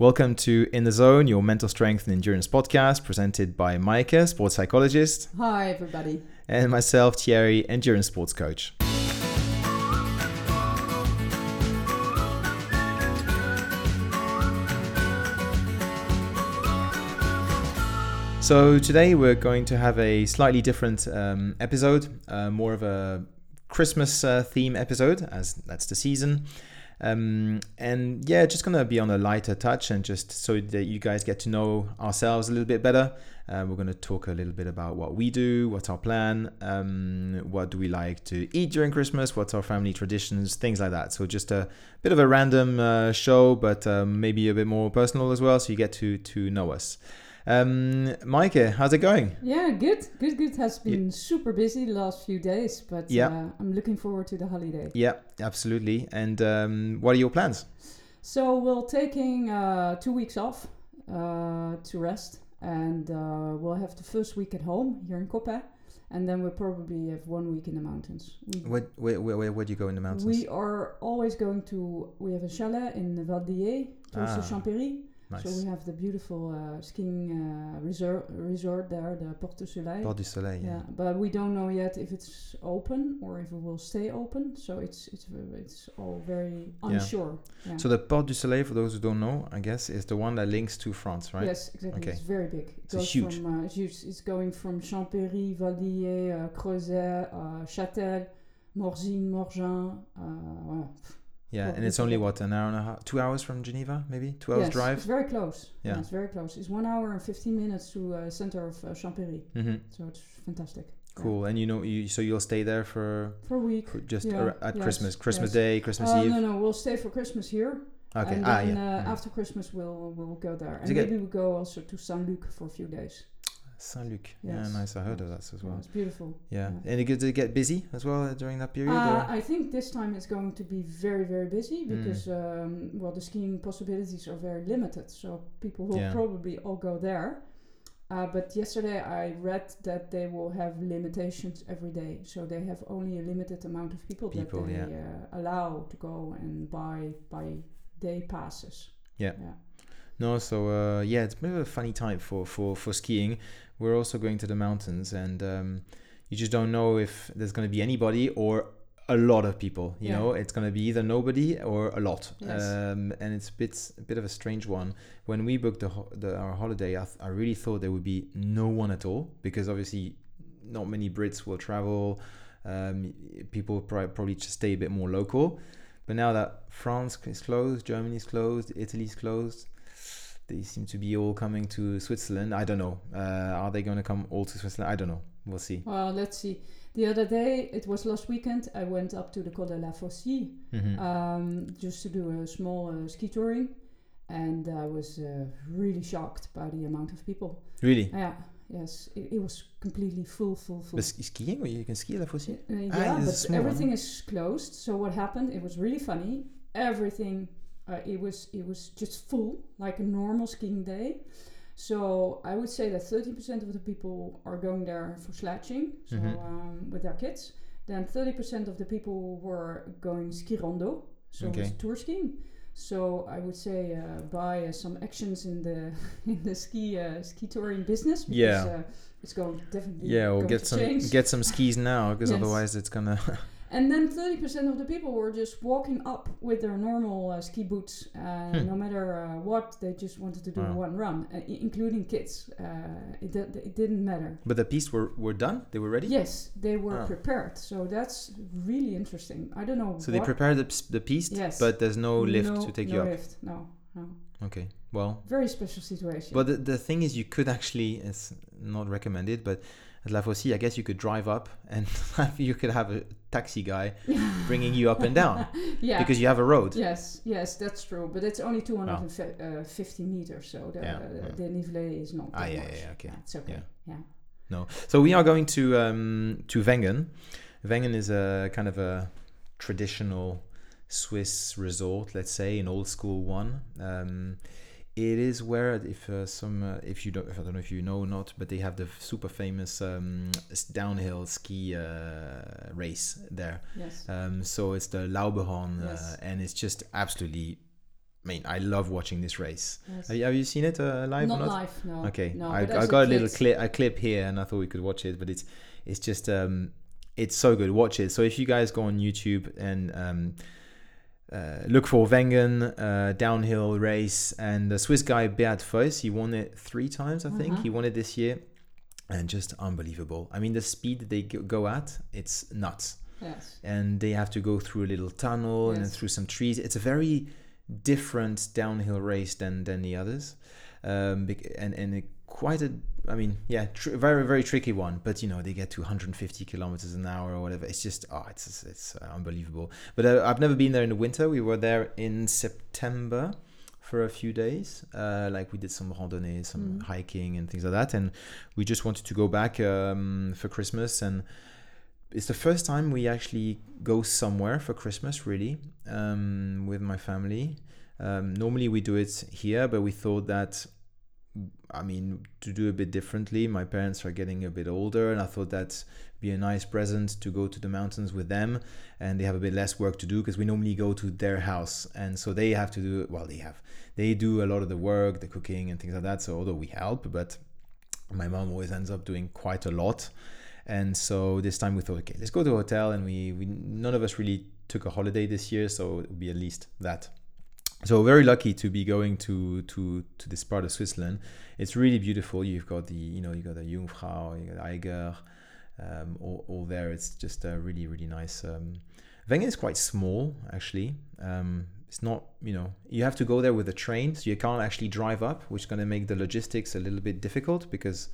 Welcome to In the Zone, your mental strength and endurance podcast, presented by Maaike, sports psychologist. Hi, everybody. And myself, Thierry, endurance sports coach. So today we're going to have a slightly different um, episode, uh, more of a Christmas uh, theme episode, as that's the season. Um, and yeah, just gonna be on a lighter touch and just so that you guys get to know ourselves a little bit better. Uh, we're gonna talk a little bit about what we do, what's our plan, um, what do we like to eat during Christmas, what's our family traditions, things like that. So just a bit of a random uh, show, but um, maybe a bit more personal as well, so you get to to know us. Um, Maaike, how's it going? Yeah, good, good, good. Has been yeah. super busy the last few days, but yeah. Uh, I'm looking forward to the holiday. Yeah, absolutely. And um, what are your plans? So we're taking uh, two weeks off uh, to rest, and uh, we'll have the first week at home here in Coppet. And then we'll probably have one week in the mountains. We, where, where, where, where do you go in the mountains? We are always going to, we have a chalet in the Val d'Illiez, close ah. to Champéry Nice. So we have the beautiful uh, skiing uh, resort, resort there, the Portes du Soleil. Portes du Soleil, yeah. yeah. But we don't know yet if it's open or if it will stay open. So it's it's it's all very unsure. Yeah. Yeah. So the Portes du Soleil, for those who don't know, I guess, is the one that links to France, right? Yes, exactly. Okay. It's very big. It it's huge. From, uh, it's huge. It's going from Champéry, Val d'Illiez, uh, Crosets, uh, Châtel, Morzine, Morgins. Uh, yeah, and it's only what an hour and a half, two hours from Geneva, maybe two hours yes, drive. It's very close. Yeah. yeah. it's very close. It's one hour and fifteen minutes to uh, center of uh, Champéry. Mm-hmm. So it's fantastic. Cool, yeah. and you know, you so you'll stay there for for a week, for just yeah. at yes. Christmas, Christmas yes. Day, Christmas uh, Eve. No, no, we'll stay for Christmas here. Okay. And ah, then ah, yeah. Uh, after Christmas, we'll we'll go there, and maybe we'll go also to Saint Luc for a few days. Saint Luc. Yes. Yeah, nice. I heard of that as well. Yeah, it's beautiful. Yeah. yeah. And it gets to get busy as well uh, during that period? Uh, I think this time it's going to be very, very busy mm. because, mm. um, well, the skiing possibilities are very limited. So people will yeah. probably all go there. Uh, but yesterday I read that they will have limitations every day. So they have only a limited amount of people, people that they uh, allow to go and buy, buy day passes. Yeah. yeah. No, so uh, yeah, it's a bit of a funny time for, for, for skiing we're also going to the mountains and um, you just don't know if there's going to be anybody or a lot of people you yeah. know? It's going to be either nobody or a lot. Yes. um, and it's a bit, a bit of a strange one. When we booked the, the our holiday I, th- I really thought there would be no one at all because obviously not many brits will travel. Um, people probably just stay a bit more local. But now that france is closed germany is closed Italy is closed they seem to be all coming to Switzerland. I don't know. Uh, are they going to come all to Switzerland? I don't know. We'll see. Well, let's see. The other day, it was last weekend, I went up to the Col de la Faucille mm-hmm. um, just to do a small uh, ski touring. And I was uh, really shocked by the amount of people. Really? Yeah. Yes, it, it was completely full, full, full. But skiing, you can ski at La Faucille? Uh, yeah, ah, but everything one. is closed. So what happened? It was really funny. Everything uh, it was it was just full like a normal skiing day. So I would say that 30% of the people are going there for sledging, so mm-hmm. um, with their kids. Then 30% of the people were going ski rando, so okay. tour skiing. So I would say uh, buy uh, some actions in the in the ski uh, ski touring business. Because, yeah, uh, it's going definitely. Yeah, or get some change. get some skis now, because yes. otherwise it's gonna. And then 30% of the people were just walking up with their normal uh, ski boots, uh, hmm. no matter uh, what, they just wanted to do wow. one run, uh, including kids. Uh, it, it didn't matter. But the pistes were, were done? They were ready? Yes, they were oh. prepared. So that's really interesting. I don't know. So they prepared the, the piste, yes. but there's no lift no, to take no you up? lift, no, no. Okay, well. Very special situation. But the, the thing is, you could actually, it's not recommended, but at La Faucille, I guess you could drive up and you could have a taxi guy bringing you up and down. yeah. Because you have a road. Yes, yes, that's true. But it's only 250 oh. uh, meters, so the, yeah, uh, the nivelet is not. Ah, yeah, yeah, yeah, okay. It's okay. Yeah. yeah. No. So we are going to um, to Wengen. Wengen is a kind of a traditional Swiss resort, let's say, an old school one. Um, it is where if uh, some uh, if you don't if I don't know if you know or not, but they have the super famous um, downhill ski uh, race there. Yes. Um, so it's the Lauberhorn, uh, yes. and it's just absolutely I mean, I love watching this race. Yes. Have you, have you seen it uh, live not or not? live, no. Okay, no, I, I got a little clip a clip here, and I thought we could watch it, but it's it's just um it's so good. Watch it. So if you guys go on YouTube and um. Uh, look for Wengen uh, downhill race and the Swiss guy Beat Feuz. He won it three times, I think. Uh-huh. He won it this year, and just unbelievable. I mean, the speed they go- at, it's nuts Yes. and they have to go through a little tunnel and through some trees. It's a very different downhill race than than the others, um, and and it quite a. I mean, yeah, tr- very very tricky one. But you know, they get to 150 kilometers an hour or whatever. It's just oh, it's it's uh, unbelievable. But uh, I've never been there in the winter. We were there in September for a few days. Uh, like we did some randonnée, some Mhm. hiking and things like that, and we just wanted to go back um, for Christmas and it's the first time we actually go somewhere for Christmas, really, um, with my family. Um, normally we do it here, but we thought that, I mean, to do a bit differently. My parents are getting a bit older, and I thought that'd be a nice present to go to the mountains with them, and they have a bit less work to do because we normally go to their house, and so they have to do well. They have they do a lot of the work, the cooking, and things like that. So although we help, but my mom always ends up doing quite a lot and so this time we thought okay let's go to a hotel and we, we none of us really took a holiday this year so it would be at least that so very lucky to be going to to to this part of switzerland. It's really beautiful. You've got the you know you got the jungfrau you got eiger um, all, all there. It's just a really really nice um, Wengen is quite small actually. Um, it's not you know you have to go there with a train so you can't actually drive up which is going to make the logistics a little bit difficult because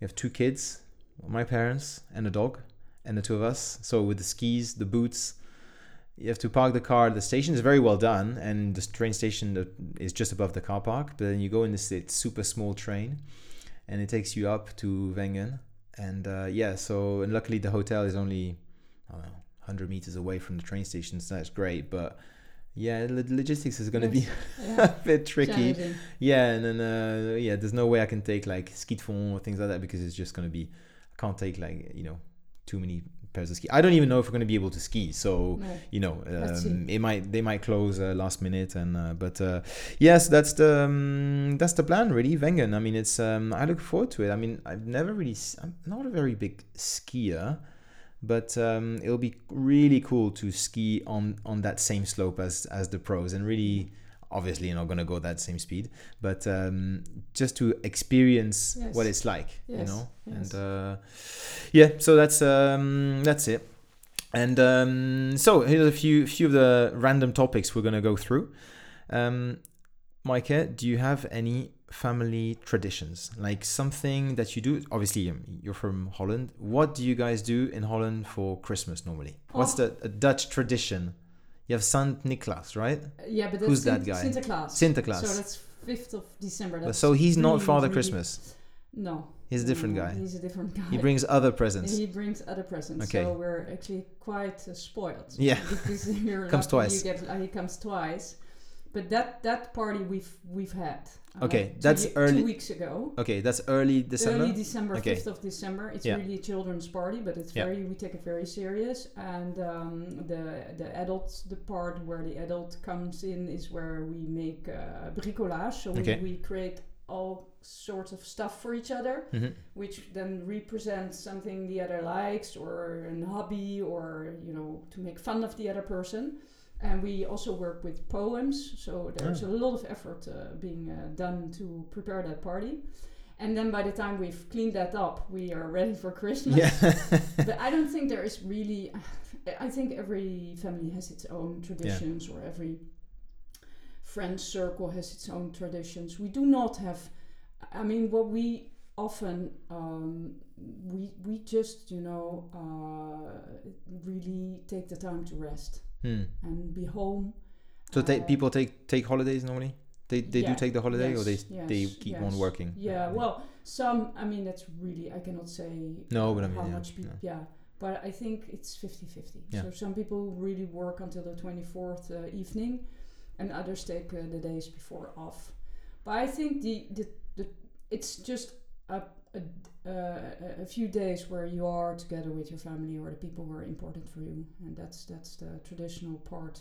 we have two kids my parents and a dog and the two of us. So with the skis the boots you have to park the car the station is very well done and the train station is just above the car park but then you go in this it's super small train and it takes you up to Wengen and uh, yeah so and luckily the hotel is only I don't know 100 meters away from the train station so that's great but yeah the logistics is going to Yes. be Yeah. a bit tricky yeah, and then uh, yeah, there's no way I can take like ski de fond or things like that because it's just gonna be I can't take like you know too many pairs of ski. I don't even know if we're gonna be able to ski. So No. you know, um, it might they might close uh, last minute and uh, but uh, yes, that's the um, that's the plan really. Wengen. I mean, it's um, I look forward to it. I mean, I've never really I'm not a very big skier. But um, it'll be really cool to ski on, on that same slope as, as the pros, and really, obviously, you're not gonna go that same speed, but um, just to experience Yes. what it's like, you know. yes. And uh, yeah, so that's um, that's it. And um, so here's a few few of the random topics we're gonna go through. Um, Maaike, do you have any family traditions? Like something that you do? Obviously, um, you're from Holland. What do you guys do in Holland for Christmas normally? What's Oh. the a Dutch tradition? You have Saint Nicholas, right? Yeah, but that's Who's that Sint- guy? Sinterklaas. Sinterklaas. So that's 5th of December. That's so he's not really, Father really- Christmas. No. He's a different no, guy. He's a different guy. He brings other presents. He brings other presents. Okay. So we're actually quite uh, spoiled. Yeah. Because you're Comes lucky twice. You get, uh, he comes twice. But that that party we've we've had. Uh, Okay, two that's ye- early- Two weeks ago. Okay, that's early December. Early December, Okay. 5th of December. It's Yeah. really a children's party, but it's Yeah. very we take it very serious. And um, the the adult the part where the adult comes in is where we make uh, bricolage. So Okay. we, we create all sorts of stuff for each other, Mhm. which then represents something the other likes or a hobby or you know to make fun of the other person. And we also work with poems, so there's Ah. a lot of effort uh, being uh, done to prepare that party. And then by the time we've cleaned that up, we are ready for Christmas. Yeah. but I don't think there is really. I think every family has its own traditions, or every friend circle has its own traditions. We do not have. I mean, what we often um, we we just you know uh, really take the time to rest Hmm. and be home. So Uh, people take take holidays normally. They they do take the holiday, or they yes, yes, they keep on working. Yeah, well, some. I mean, that's really. I cannot say. No, but I mean, how yeah, much people. Yeah. but I think it's 50-50. Yeah. So some people really work until the twenty fourth uh, evening, and others take uh, the days before off. But I think the the, the it's just a a, uh, a few days where you are together with your family or the people who are important for you, and that's that's the traditional part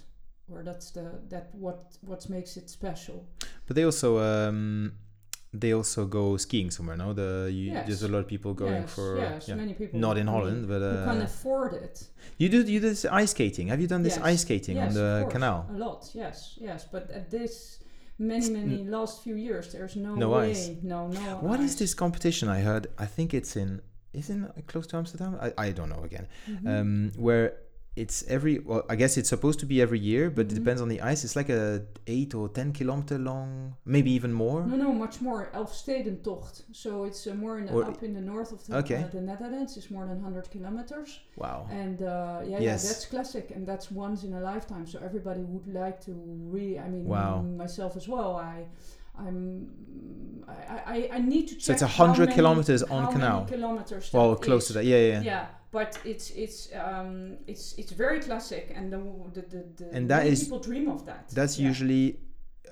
or that's the that what what makes it special. But they also um, they also go skiing somewhere. No, the you, Yes. there's a lot of people going yes, for yes, yeah. many people. not in Holland, but you can uh, afford it. you do you do this ice skating. Have you done this ice skating on the canal? A lot, yes, yes. But at this many many last few years, there's no, No way. ice. No, no. What is ice. this competition? I heard. I think it's in. isn't it close to Amsterdam? I, I don't know again. Mhm. Um, where it's every. Well, I guess it's supposed to be every year, but it Mhm. depends on the ice. It's like a eight or ten kilometer long, maybe even more. No, no, much more. Elfstedentocht. So it's uh, more in the, Or- up in the north of the, Okay. uh, the Netherlands. It's more than 100 kilometers. Wow. And uh, yeah, yeah, that's classic, and that's once in a lifetime. So everybody would like to really. I mean, Wow. myself as well. I, I'm. I, I, I need to check. So it's a hundred kilometers on canal. Kilometers. Well, close is. to that. Yeah, yeah. Yeah, but it's it's um it's it's very classic, and the the the, the And that many people dream of that. That's Yeah. usually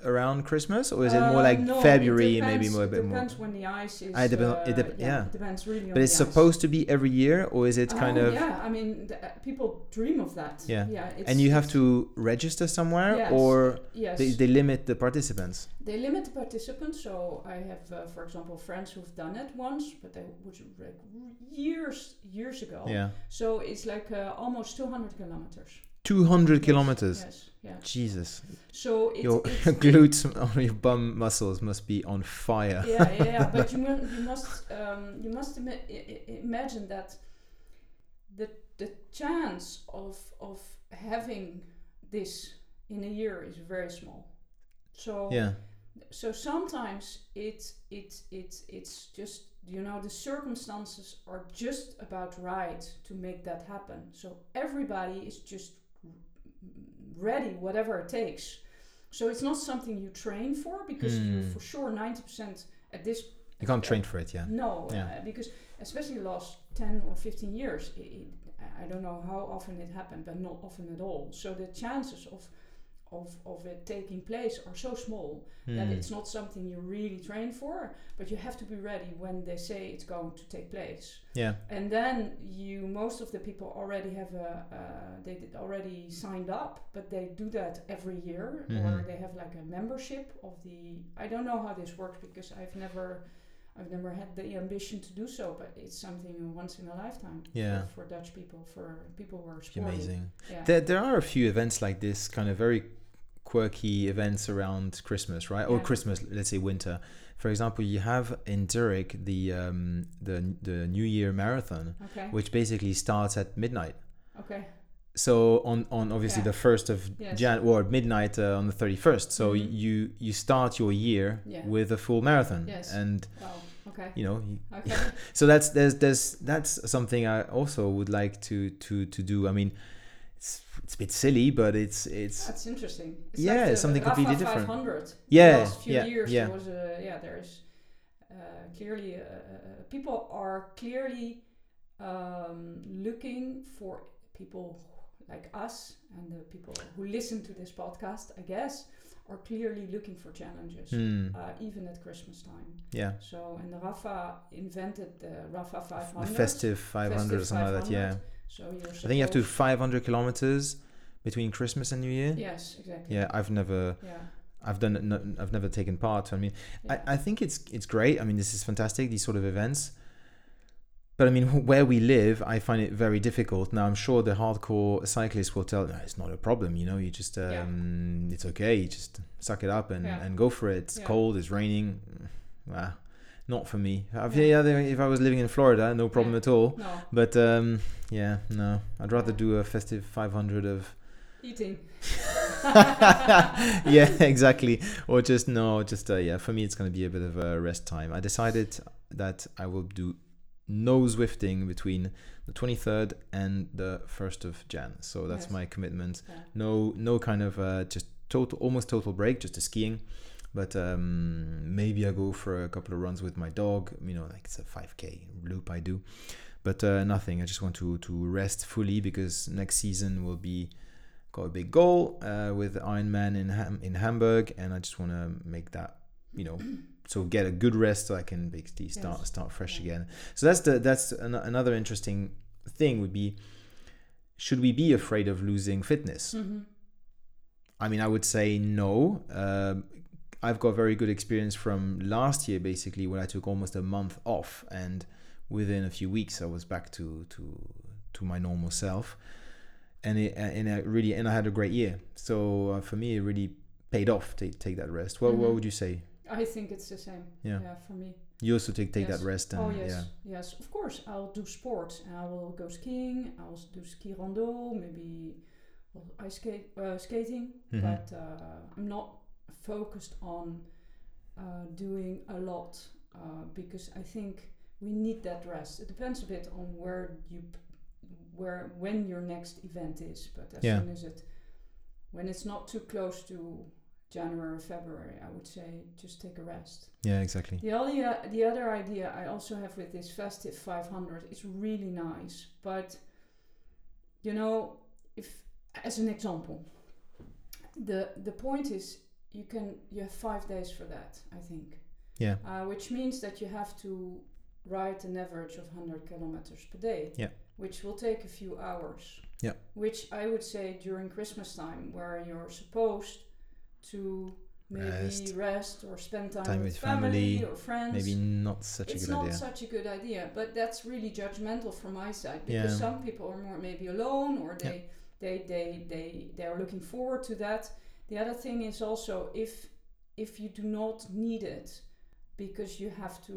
around Christmas, or is it more Uh, like no, it February, maybe more a bit it more? depends when the ice is. Ah, it depend- uh, dep- yeah, yeah. it depends really on But it's the ice. supposed to be every year, or is it kind Oh, of? Yeah, I mean, the, uh, people dream of that. Yeah. yeah. It's, And you have to register somewhere, Yes. or Yes. they, they limit the participants. They limit the participants, so I have, uh, for example, friends who've done it once, but they was like years, years ago. Yeah, So it's like uh, almost 200 kilometers. Two hundred Yes, kilometers. Yes, yeah. Jesus, So it's, your it's glutes on your bum muscles must be on fire. yeah, yeah, yeah. But you, you must, um, you must ima- imagine that the the chance of of having this in a year is very small. So Yeah, so sometimes it it it it's just you know the circumstances are just about right to make that happen so everybody is just ready whatever it takes so it's not something you train for because you Hmm. for sure 90% at this you can't train for it. Yeah, no Yeah. uh, because especially last 10 or 15 years it, it, i don't know how often it happened but not often at all so the chances of of, of it taking place are so small that Hmm. it's not something you really train for, but you have to be ready when they say it's going to take place. yeah, And then you, most of the people already have a, uh, they did already signed up, but they do that every year, or Mhm. they have like a membership of the. I don't know how this works because I've never, I've never had the ambition to do so, but it's something once in a lifetime. Yeah. For, for Dutch people, for people who are sporty. amazing. Yeah. There, there are a few events like this, kind of very quirky events around Christmas, right? Or Christmas, let's say winter. For example, you have in Zurich the um, the the New Year Marathon, okay. which basically starts at midnight. Okay. So on, on obviously Yeah. the first of Yes. Jan or midnight uh, on the thirty first. So Mhm. you you start your year Yeah. with a full marathon, Yes. and Wow. Okay. you know Okay. so that's there's there's that's something I also would like to to to do. I mean, it's it's a bit silly, but it's it's That's interesting. It's Yeah, like the something Rapha completely different. 500. Yeah, The last few yeah, years yeah. there was a yeah there is uh, clearly uh, uh, people are clearly um, looking for people like us and the people who listen to this podcast, I guess, are clearly looking for challenges. Hmm, Uh, even at Christmas time. yeah. So, and Rapha invented the Rapha 500. The festive 500 or something like that. Yeah, 500. So you're I think you have to do 500 kilometers between Christmas and New Year. Yes, exactly. Yeah, I've never, Yeah. I've done, no, I've never taken part. I mean, yeah. I, I think it's it's great. I mean, this is fantastic. These sort of events. But I mean, where we live, I find it very difficult. Now, I'm sure the hardcore cyclists will tell, no, it's not a problem. You know, you just, Yeah. um, it's okay. You just suck it up and, Yeah. and go for it. It's Yeah. cold. It's raining. Ah, not for me. If, Yeah. yeah, if I was living in Florida, no problem Yeah. at all. no. But um, yeah, no, I'd rather do a festive 500 of. Eating. yeah, exactly. Or just no, just uh, yeah. For me, it's gonna be a bit of a rest time. I decided that I will do no Zwifting between the 23rd and the 1st of Jan. So that's Yes. my commitment. Yeah. No, no kind of uh, just total, almost total break, just a skiing. But um, maybe I go for a couple of runs with my dog. You know, like it's a 5k loop I do. But uh, nothing. I just want to to rest fully because next season will be got a big goal uh, with Ironman in Ham- in Hamburg, and I just want to make that you know so get a good rest so I can basically start Yes. start fresh Yeah. again. So that's the that's an, another interesting thing would be should we be afraid of losing fitness? hmm I mean, I would say no. Um, I've got very good experience from last year, basically, when I took almost a month off, and within a few weeks, I was back to to to my normal self, and it and I really and I had a great year. So uh, for me, it really paid off to take that rest. What Mhm. what would you say? I think it's the same. Yeah. Yeah, for me. You also take take Yes. that rest, and oh yes, yeah, yes, of course. I'll do sport. I will go skiing. I'll do ski rando, maybe ice skate, uh, skating. Mhm. But uh, I'm not focused on uh, doing a lot uh, because I think we need that rest. It depends a bit on where you, where when your next event is. But as Yeah. soon as it, when it's not too close to January, or February, I would say just take a rest. yeah, exactly. The only uh, the other idea I also have with this festive 500 is really nice, but you know, if as an example, the the point is you can you have five days for that. I think, Yeah, uh, which means that you have to ride an average of 100 kilometers per day. Yeah. Which will take a few hours. Yeah. Which I would say during Christmas time, where you're supposed to maybe Rest. rest, or spend time, Time with, with family, family, or friends. maybe not such it's a good not idea. such a good idea, but that's really judgmental from my side because Yeah. some people are more maybe alone or they they they they they are looking forward to that. The other thing is also if if you do not need it because you have to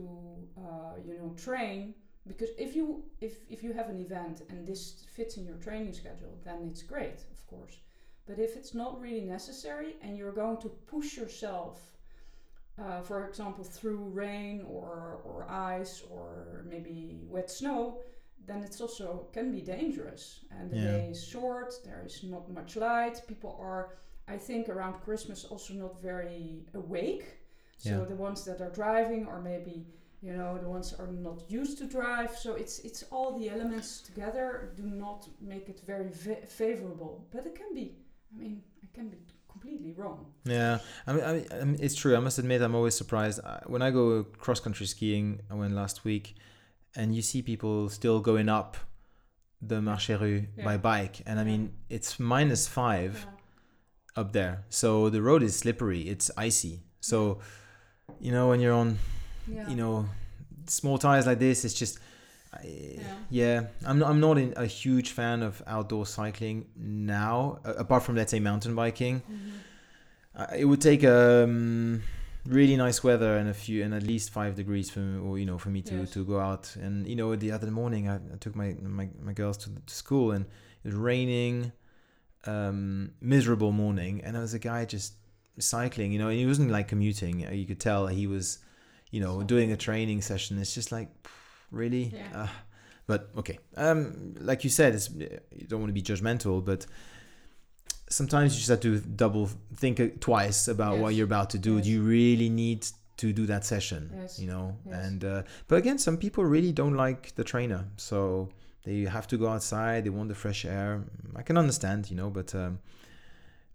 uh, you know train because if you if if you have an event and this fits in your training schedule then it's great of course but if it's not really necessary and you're going to push yourself uh, for example through rain or or ice or maybe wet snow then it's also can be dangerous and the Yeah. day is short there is not much light people are i think around christmas also not very awake so Yeah. the ones that are driving or maybe you know the ones are not used to drive so it's it's all the elements together do not make it very fa- favorable but it can be i mean it can be completely wrong Yeah, I mean, I mean, it's true. I must admit, I'm always surprised I, when I go cross country skiing. I went last week, and you see people still going up the Marchairuz Yeah. by bike, and I mean, it's minus five Yeah. Up there, so the road is slippery. It's icy. So, you know, when you're on, yeah you know, small tires like this, it's just. Yeah. yeah, I'm not, I'm not in, a huge fan of outdoor cycling now, apart from let's say mountain biking. Mhm. Uh, it would take um, really nice weather and a few and at least five degrees for or you know for me to, Yes. to go out. And you know the other morning I, I took my, my my girls to, to school and it was raining, um, miserable morning, and there was a guy just cycling. You know, and he wasn't like commuting. Uh, You could tell he was, you know, doing a training session. It's just like, really. Yeah. Uh, but okay, um, like you said, it's, you don't want to be judgmental, but sometimes you just have to double think twice about what you're about to do. Yes. Do you really need to do that session? Yes. You know, Yes. and uh, but again, some people really don't like the trainer, so they have to go outside. They want the fresh air. I can understand, you know, but um,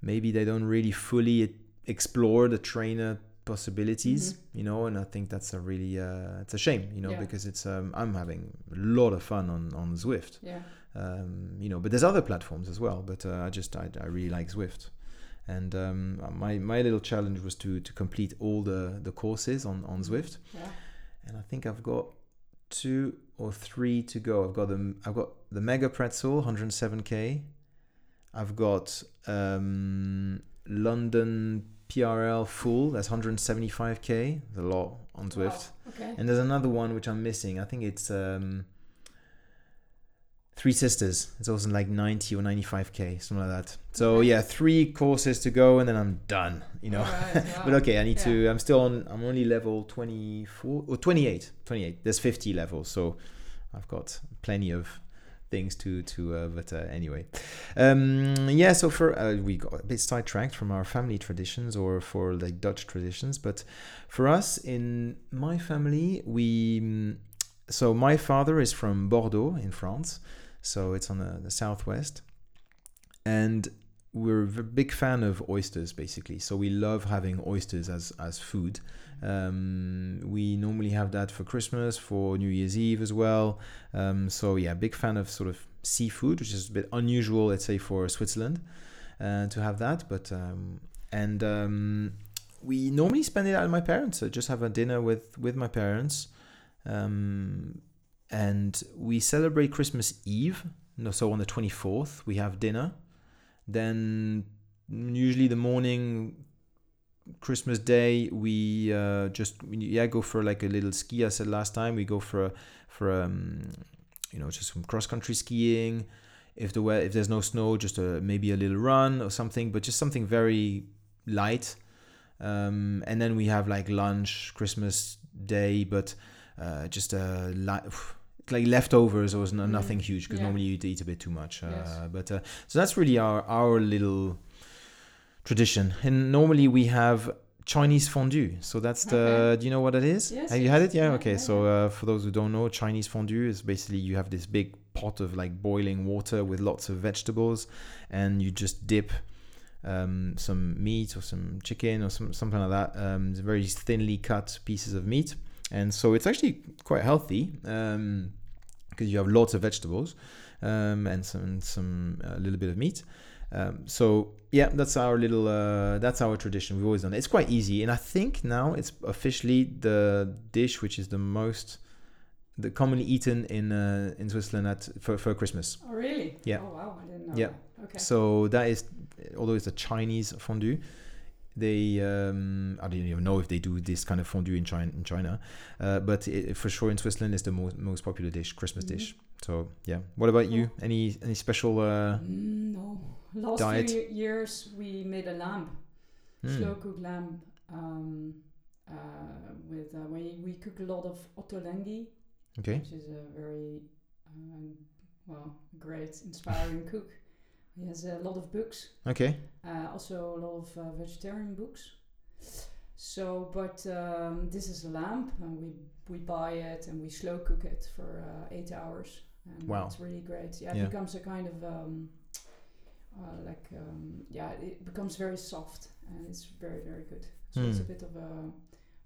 maybe they don't really fully explore the trainer possibilities, Mhm. you know, and I think that's a really uh, it's a shame, you know, Yeah. because it's um, I'm having a lot of fun on on Zwift yeah um, you know but there's other platforms as well but uh, i just I, I really like zwift and um, my, my little challenge was to to complete all the the courses on on zwift yeah and i think i've got two or three to go i've got the i've got the mega pretzel 107k i've got um, london prl full that's 175k a lot on zwift Wow. okay and there's another one which I'm missing. I think it's um, Three Sisters. It's also like 90 or 95k, something like that. So yeah, three courses to go, and then I'm done. You know. Alright, but okay, I need to. I'm still on. I'm only level 24 or 28. 28. There's 50 levels, so I've got plenty of things to to. Uh, but uh, anyway, um, yeah. So for uh, we got a bit sidetracked from our family traditions or for like Dutch traditions, but for us in my family, we. mm, So my father is from Bordeaux in France, so it's on the, the southwest, and we're a big fan of oysters basically. So we love having oysters as as food. Um, we normally have that for Christmas, for New Year's Eve as well. Um, so yeah, big fan of sort of seafood, which is a bit unusual, let's say, for Switzerland. uh, to have that. But um, and um, we normally spend it at my parents. So just have a dinner with with my parents, um, and we celebrate Christmas Eve. So on the twenty fourth we have dinner. Then usually the morning Christmas Day, we uh, just yeah go for like a little ski. I said last time we go for for um, you know just some cross country skiing. If the if there's no snow, just a, maybe a little run or something, but just something very light. Um, and then we have like lunch Christmas Day, but uh, just a li- like leftovers or mm. nothing huge because yeah. normally you eat a bit too much. Uh, yes. But uh, so that's really our our little tradition. And normally we have Chinese fondue. So that's the. Okay. Do you know what it is? Yes, have yes. you had it? Yeah. yeah okay. Yeah, so uh, for those who don't know, Chinese fondue is basically you have this big pot of like boiling water with lots of vegetables, and you just dip. Um, some meat or some chicken or some something like that. Um, very thinly cut pieces of meat, and so it's actually quite healthy because um, you have lots of vegetables um, and some some a little bit of meat. Um, so yeah, that's our little uh, that's our tradition. We've always done it. It's quite easy, and I think now it's officially the dish which is the most the commonly eaten in uh, in Switzerland at for, for Christmas. Oh really? Yeah. Oh wow, I didn't know. Yeah. That. Okay. So that is although it's a Chinese fondue, they um, I don't even know if they do this kind of fondue in China in China, uh, but it, for sure in Switzerland it's the most most popular dish, Christmas mm-hmm. dish. So yeah, what about you? Any any special? Uh, mm, no, last diet? few years we made a lamb, mm. slow cooked lamb. Um, uh, with uh, we we cook a lot of ottolenghi, okay, which is a very um, well great inspiring cook. He has a lot of books. Okay. Uh, also a lot of uh, vegetarian books. So, but um, this is a lamp, and we we buy it and we slow cook it for uh, eight hours. And wow, it's really great. Yeah, it yeah. becomes a kind of um, uh, like um, yeah, it becomes very soft and it's very very good. So mm. it's a hmm. bit of a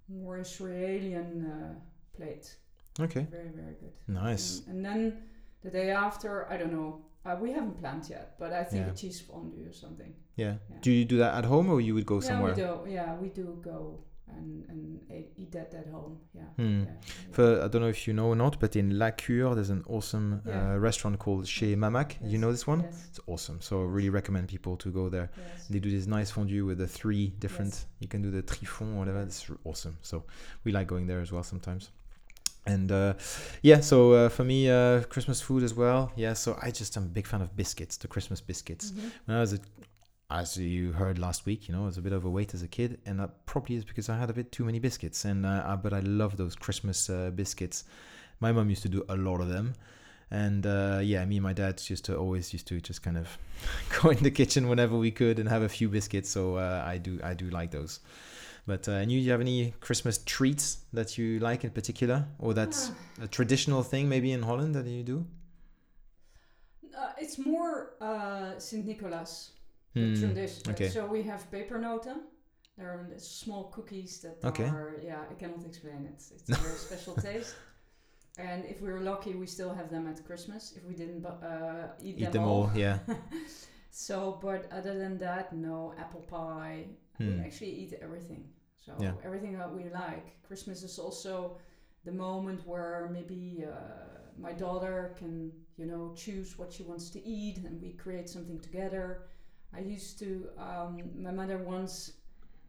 more Israelian uh, plate. Okay. Very very good. Nice. And, and then the day after, I don't know. Uh, we haven't planned yet, but I think yeah. a cheese fondue or something. Yeah. yeah. Do you do that at home or you would go yeah, somewhere? We do. Yeah, we do go and, and eat that at home. Yeah. Hmm. yeah. For I don't know if you know or not, but in La Cure there's an awesome uh, restaurant called Chez Mamac. Yes. You know this one? Yes. It's awesome. So I really recommend people to go there. Yes. They do this nice fondue with the three different. You can do the trifon or whatever. It's awesome. So we like going there as well sometimes and uh, yeah so uh, for me uh, christmas food as well. Yeah so i just am a big fan of biscuits the christmas biscuits. Mm-hmm. when i was a, as you heard last week you know i was a bit overweight as a kid and that probably is because i had a bit too many biscuits. And uh, but i love those christmas uh, biscuits. My mom used to do a lot of them. And uh, yeah me and my dad used to always used to just kind of go in the kitchen whenever we could and have a few biscuits. So i do i do like those but uh, and you, do you have any Christmas treats that you like in particular, or that's uh, a traditional thing maybe in Holland that you do? Uh, it's more uh, Saint Nicholas hmm. tradition. Okay. So we have pepernoten. There are small cookies that okay. are yeah I cannot explain it. It's a very special taste. And if we are lucky, we still have them at Christmas. If we didn't uh, eat, eat them, them all, all yeah. so, but other than that, no apple pie. Hmm. We actually eat everything. So yeah. everything that we like. Christmas is also the moment where maybe uh, my daughter can, you know, choose what she wants to eat, and we create something together. I used to. Um, my mother once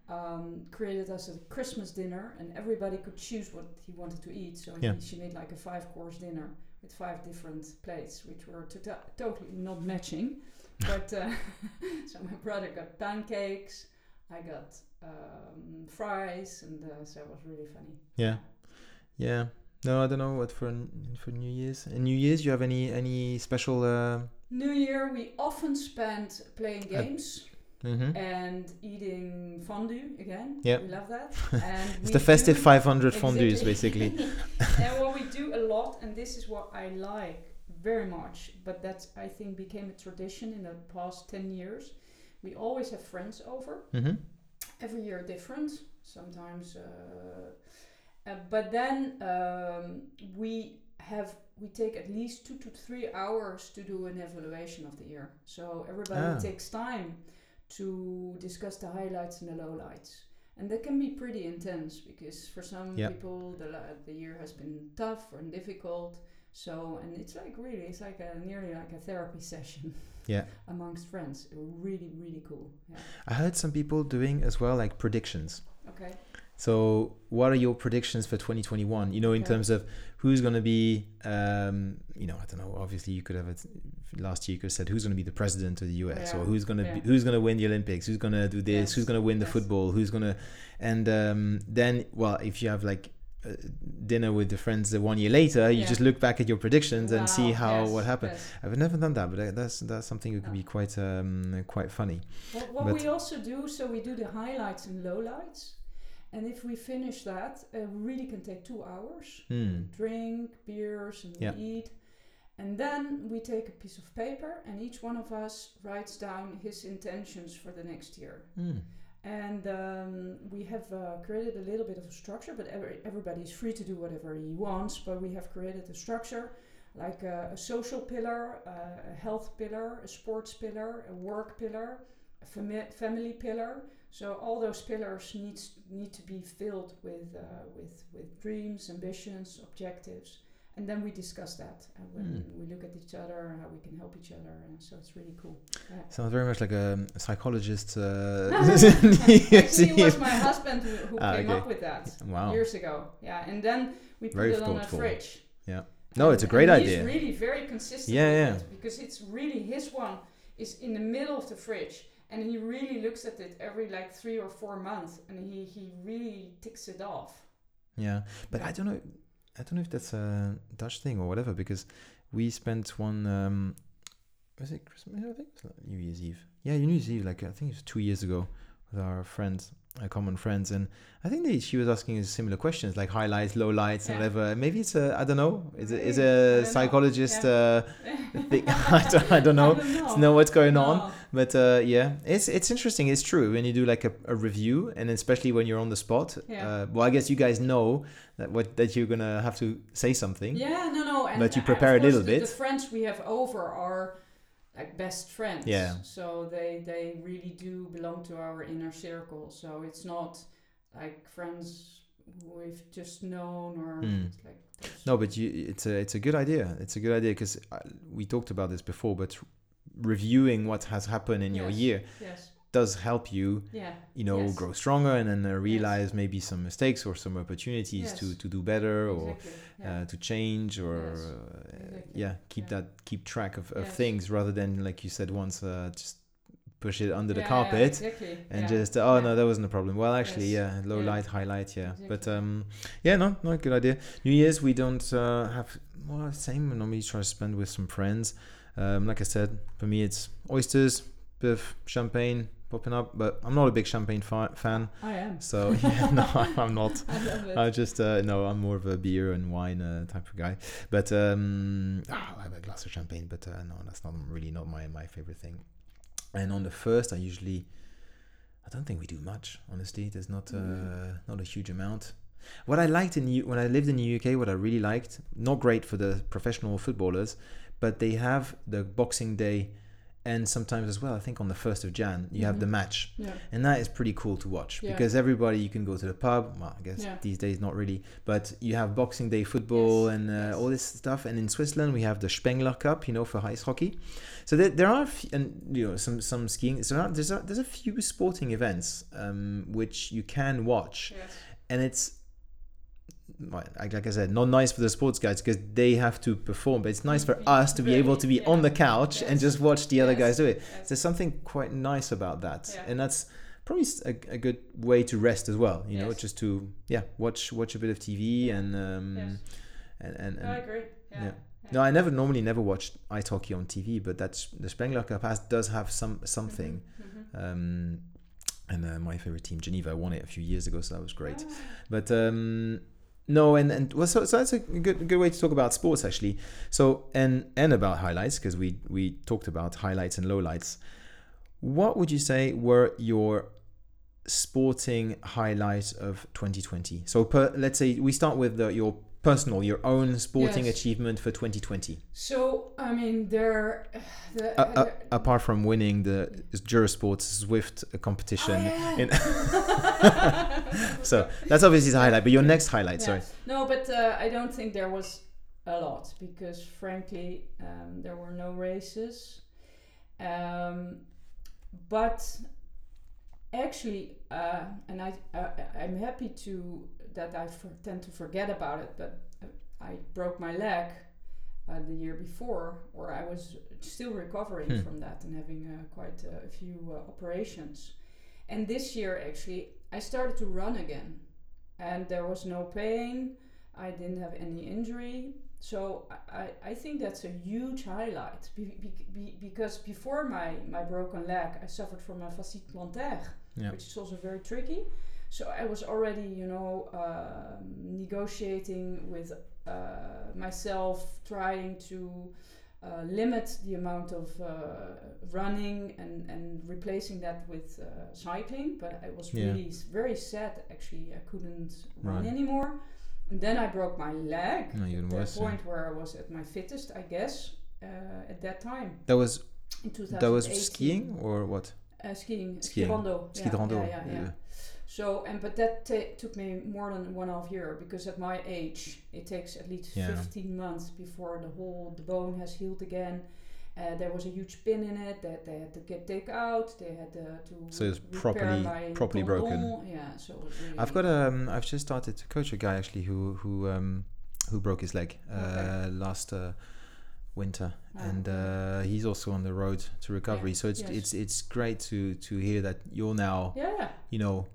um, created us a Christmas dinner, and everybody could choose what he wanted to eat. So yeah. he, she made like a five-course dinner with five different plates, which were to- totally not matching. but uh, so my brother got pancakes. I got um, fries, and uh, so it was really funny. Yeah, yeah. No, I don't know what for for New Year's. In New Year's, you have any any special? Uh... New Year, we often spend playing uh, games. Mm-hmm. and eating fondue again. Yeah, we love that. And it's the festive 500 fondues, basically. and what we do a lot, and this is what I like very much, but that I think became a tradition in the past 10 years. We always have friends over. Mm-hmm every year different. Sometimes, uh, uh, but then um, we have we take at least two to three hours to do an evaluation of the year. So everybody Ah. takes time to discuss the highlights and the lowlights. And that can be pretty intense because for some Yep. people the the year has been tough and difficult. So and it's like really it's like a nearly like a therapy session. Yeah. amongst friends. Really really cool. Yeah. I heard some people doing as well like predictions. Okay. So, what are your predictions for 2021? You know, in Yeah. terms of who's going to be, um, you know, I don't know. Obviously, you could have it last year. You could have said who's going to be the president of the US, or who's going to Yeah. be, who's going to win the Olympics, who's going to do this, Yes. who's going to win the Yes. football, who's going to, and um, then, well, if you have like uh, dinner with the friends one year later, you Yeah. just look back at your predictions and see how yes, what happened. yes. I've never done that, but uh, that's that's something that could be quite um, quite funny. What, what But- we also do, so we do the highlights and lowlights, and if we finish that, uh, we really can take two hours. Hmm. Drink beers and Yeah. eat, and then we take a piece of paper, and each one of us writes down his intentions for the next year. Hmm. And um, we have uh, created a little bit of a structure, but every, everybody is free to do whatever he wants. But we have created a structure like a, a social pillar, a health pillar, a sports pillar, a work pillar, a fami- family pillar. So all those pillars needs need to be filled with uh, with with dreams, ambitions, objectives, and then we discuss that. And when Hmm. we look at each other, and how we can help each other, and so it's really cool. Yeah. Sounds very much like a psychologist. Uh, Actually, it was my husband who, who Ah, came okay. up with that wow. years ago. Yeah, and then we put Very it on a thoughtful. fridge. No, And- it's a great idea. He's really very consistent. Yeah, yeah. it because it's really his one is in the middle of the fridge, and he really looks at it every like three or four months, and he he really ticks it off. Yeah, but Yeah. I don't know. I don't know if that's a Dutch thing or whatever because we spent one. Um, was it Christmas? I think it was New Year's Eve. Yeah, New Year's Eve. Like I think it was two years ago with our friends, common friends, and I think they, she was asking similar questions like highlights, lowlights, and Yeah. whatever. Maybe it's a I don't know. Is it is a psychologist? Yeah. Uh, thing? I don't, I don't know. I don't know. Know what's going on. But uh, yeah, it's it's interesting. It's true when you do like a, a review, and especially when you're on the spot. Yeah. Uh, well, I guess you guys know that what that you're gonna have to say something. Yeah, no, no. And But you uh, prepare a little the- bit. The friends we have over are like best friends. Yeah. So they they really do belong to our inner circle. So it's not like friends we've just known or hmm. it's like. those- No, but you, it's a it's a good idea. It's a good idea because uh, we talked about this before. But reviewing what has happened in your year Yes. Does help you, Yeah. you know, Yes. grow stronger and then uh, realize maybe some mistakes or some opportunities to Yes. to do better or. Exactly. Yeah. Uh, to change or Yes, uh, exactly. yeah keep Yeah. that keep track of, of Yes. things rather than like you said once uh, just push it under the carpet exactly. and just oh no that wasn't a problem well actually Yes. yeah low light highlight yeah but um yeah no no good idea new year's we don't uh, have well same normally try to spend with some friends um like i said for me it's oysters bit of champagne popping up but i'm not a big champagne fa- fan I am. so yeah no i'm not I love it. I just uh, no, I'm more of a beer and wine uh, type of guy. But um, ah, I have a glass of champagne, but uh, no, that's not really not my my favorite thing. And on the first, I usually, I don't think we do much. Honestly, there's not uh, Mm. not a huge amount. What I liked in U- when I lived in the UK, what I really liked, not great for the professional footballers, but they have the Boxing Day, and sometimes as well. I think on the first of Jan, you have the Mhm. match yeah. and that is pretty cool to watch Yeah. because everybody you can go to the pub well i guess Yeah. these days not really but you have boxing day football Yes, and uh, yes. all this stuff and in switzerland we have the spengler cup you know for ice hockey so there, there are few, and you know some some skiing so there's a, there's a few sporting events um, which you can watch Yes. and it's like like I said, not nice for the sports guys because they have to perform, but it's nice for us to be able to be ready, on the couch and just watch the other guys do it. Yes. There's something quite nice about that, Yeah. and that's probably a good way to rest as well. You know, just to yeah, watch watch a bit of TV Yeah. and um Yes. and and, I agree. Yeah. yeah. no, I never normally never watched ice hockey on TV, but that's the Spengler Cup has does have some something. Mhm, mhm. Um, and uh, my favorite team, Geneva, won it a few years ago, so that was great. Ah, But um, no, and and well, so, so that's a good good way to talk about sports actually. So and and about highlights because we we talked about highlights and lowlights. What would you say were your sporting highlight of 2020. So per, let's say we start with the, your personal, your own sporting Yes. achievement for 2020. So I mean, there. The, Uh, uh, apart from winning the Jurosports Zwift competition. Oh, yeah. in- so that's obviously the highlight. But your next highlight, Yeah. sorry. No, but uh, I don't think there was a lot because, frankly, um, there were no races. Um, but actually, uh, and I, I, I'm happy to that I for, tend to forget about it. But uh, I broke my leg uh, the year before, or I was still recovering Hmm. from that and having uh, quite a few uh, operations. And this year, actually, I started to run again, and there was no pain. I didn't have any injury, so I, I, I think that's a huge highlight. Be, be, be, because before my, my broken leg, I suffered from a fascite plantaire, Yeah. which is also very tricky. So I was already, you know, um negotiating with uh, myself, trying to uh, limit the amount of uh, running and, and replacing that with uh, cycling. But I was Yeah. really very sad. Actually, I couldn't run anymore. And then I broke my leg. No, even the worse. point where I was at my fittest, I guess, uh, at that time That was in that was skiing or what? Uh, skiing, Skiing. skirondo. Ski yeah, rando. Yeah, yeah, yeah. So, and but that ta- took me more than one half year because at my age, it takes at least Yeah. 15 months before the whole the bone has healed again. Uh, there was a huge pin in it that they had to get take out. They had uh, to So it's properly- properly broken. Yeah, so really I've got um I've just started to coach a guy actually who who um who broke his leg uh, Okay. last uh, winter Ah, and uh, he's also on the road to recovery Yeah, so it's yes. it's it's great to to hear that you're now yeah, you know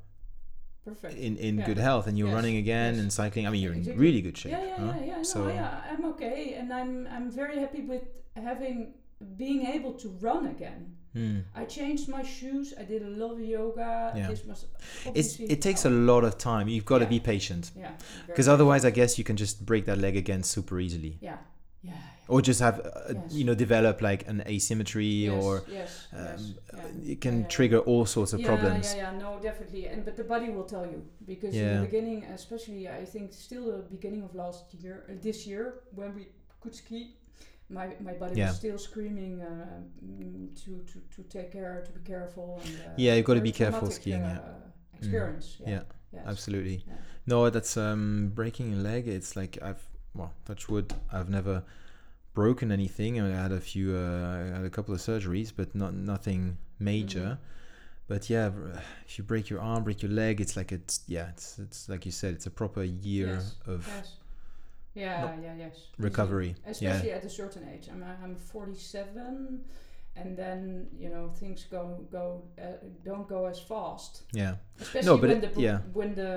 perfect. in in Yeah. good health and you're Yes, running again yes. and cycling I mean you're in Exactly. really good shape Yeah, yeah, huh? yeah, yeah. No, So- yeah, I'm okay, and I'm I'm very happy with having being able to run again. Hmm. I changed my shoes. I did a lot of yoga. Yeah. This was it's it takes a lot of time you've got to be patient yeah because otherwise I guess you can just break that leg again super easily yeah yeah or just have uh, Yes. you know develop like an asymmetry yes, or yes, um, yes, uh, yeah. it can Yeah, yeah, trigger all sorts of yeah, problems Yeah, yeah, no, definitely. And but the body will tell you because in the beginning, especially I think still the beginning of last year, uh, this year when we could ski, my my body Yeah. was still screaming uh, mm, to, to to take care, to be careful. And, uh, Yeah, you've gotta be careful skiing, yeah. Uh, experience. Yeah. Yeah, Yes. absolutely Yeah. no that's um breaking a leg it's like i've well touch wood i've never broken anything i had a few uh, i had a couple of surgeries but not nothing major Mhm. but yeah if you break your arm break your leg it's like it's yeah it's it's like you said it's a proper year Yes, of Yes. Yeah, No. yeah, yes. recovery Especially at a certain age. I'm I'm 47, and then you know things go go uh, don't go as fast. yeah yeah Especially but when it- the yeah. when the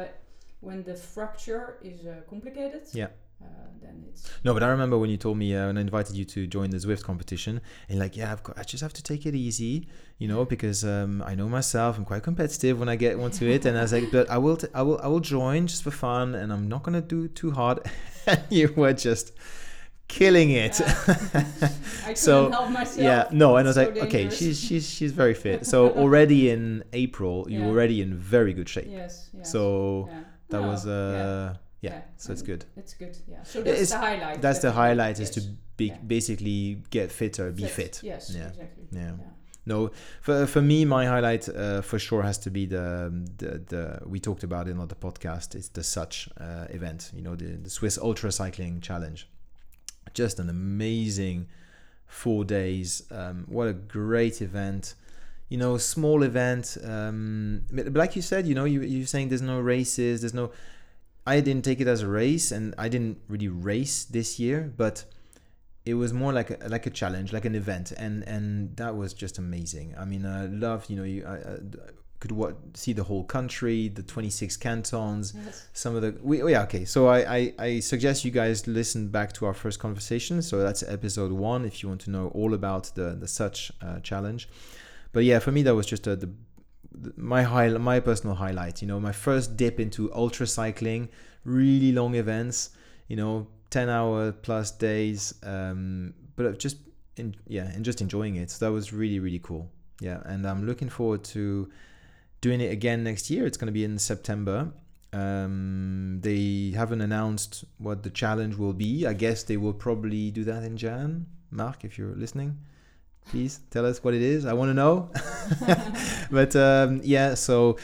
when the fracture is uh, complicated. Yeah. Uh, then it's No, but I remember when you told me uh, when I invited you to join the Zwift competition, and like, yeah, I've got, I just have to take it easy, you know, because um, I know myself. I'm quite competitive when I get onto it, and I was like, but I will, t- I will, I will join just for fun, and I'm not gonna do too hard. and you were just killing it. I couldn't So, help myself. yeah, no, and I was So like, okay, she's she's she's very fit. So already in April, you're already in very good shape. Yes. yes So yeah. that No, was uh, yeah, yeah, yeah, so it's good. It's good. Yeah. So that's is- the highlight. That's the highlight is to be, Yeah. basically get fitter, be fit. Yes. Yeah. Exactly. Yeah. No, for for me, my highlight uh, for sure has to be the, the the we talked about it on the podcast. It's the such uh, event, you know, the the Swiss Ultra Cycling Challenge. Just an amazing four days. Um, what a great event! You know, small event. Um, but like you said, you know, you you're saying there's no races. There's no. I didn't take it as a race, and I didn't really race this year, but it was more like a like a challenge, like an event, and and that was just amazing. I mean, I loved you know you I, I could what see the whole country, the 26 cantons, Yes. some of the we oh yeah okay. So I, I I suggest you guys listen back to our first conversation. So that's episode one if you want to know all about the the such uh, challenge. But yeah, for me that was just a, the the- my high my personal highlight. You know, my first dip into ultra cycling, really long events. You know, 10 hour plus days um but just in, yeah and just enjoying it so that was really really cool yeah and i'm looking forward to doing it again next year. It's going to be in September. Um, they haven't announced what the challenge will be. I guess they will probably do that in Jan. Mark, if you're listening, please tell us what it is. I want to know. but um, yeah, so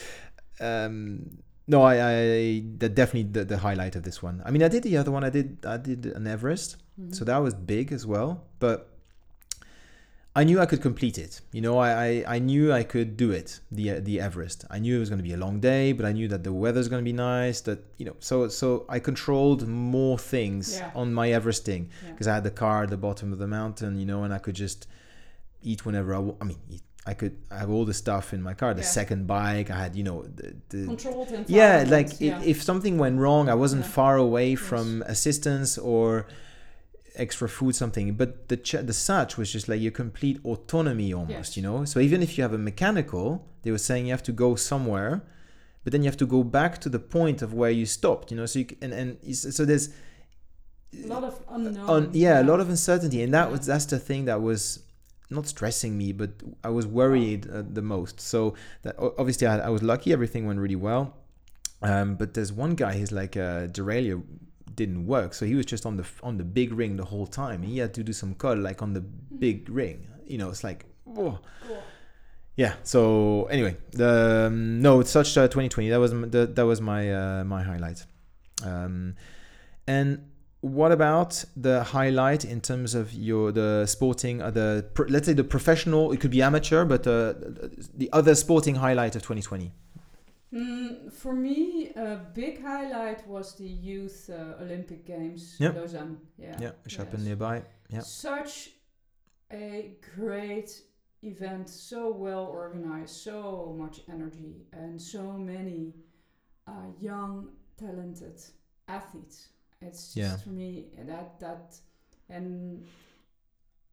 um, no, I, I that definitely the, the highlight of this one. I mean, I did the other one. I did I did an Everest, Mm-hmm. so that was big as well. But I knew I could complete it. You know, I, I, I knew I could do it. The the Everest. I knew it was going to be a long day, but I knew that the weather's going to be nice. That you know, so so I controlled more things Yeah. on my Everesting Yeah. because I had the car at the bottom of the mountain. You know, and I could just eat whenever I. I mean, eat. I could have all the stuff in my car. The Yeah. second bike, I had, you know, the, the yeah like yeah. If, something went wrong i wasn't Yeah. far away Yes. from assistance or extra food something but the ch- the such was just like your complete autonomy almost Yes. you know so even if you have a mechanical they were saying you have to go somewhere but then you have to go back to the point of where you stopped you know so you c- and and so there's a lot of uh, unknown. on yeah, a lot of uncertainty and that was that's the thing that was not stressing me but i was worried uh, the most. So that obviously I, I was lucky everything went really well. Um, but there's one guy he's like uh, derailleur didn't work. So he was just on the on the big ring the whole time. He had to do some call like on the big ring. You know it's like oh Cool. yeah so anyway the um, no it's such uh, 2020 that was the, that was my uh, my highlight. Um, and what about the highlight in terms of your the sporting uh, the let's say the professional it could be amateur but uh, the other sporting highlight of 2020 Mm, for me, a big highlight was the Youth uh, Olympic Games Yep. Lausanne. Yeah, yeah which happened yes. nearby yeah. Such a great event, so well organized, so much energy, and so many uh, young, talented athletes. It's just Yeah. for me that that, and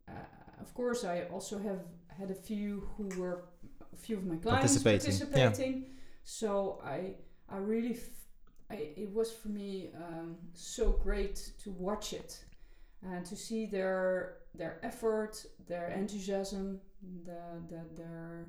uh, of course I also have had a few who were a few of my clients Participating, yeah. So I I really f- I, it was for me um, so great to watch it and to see their their effort, their enthusiasm, the, the their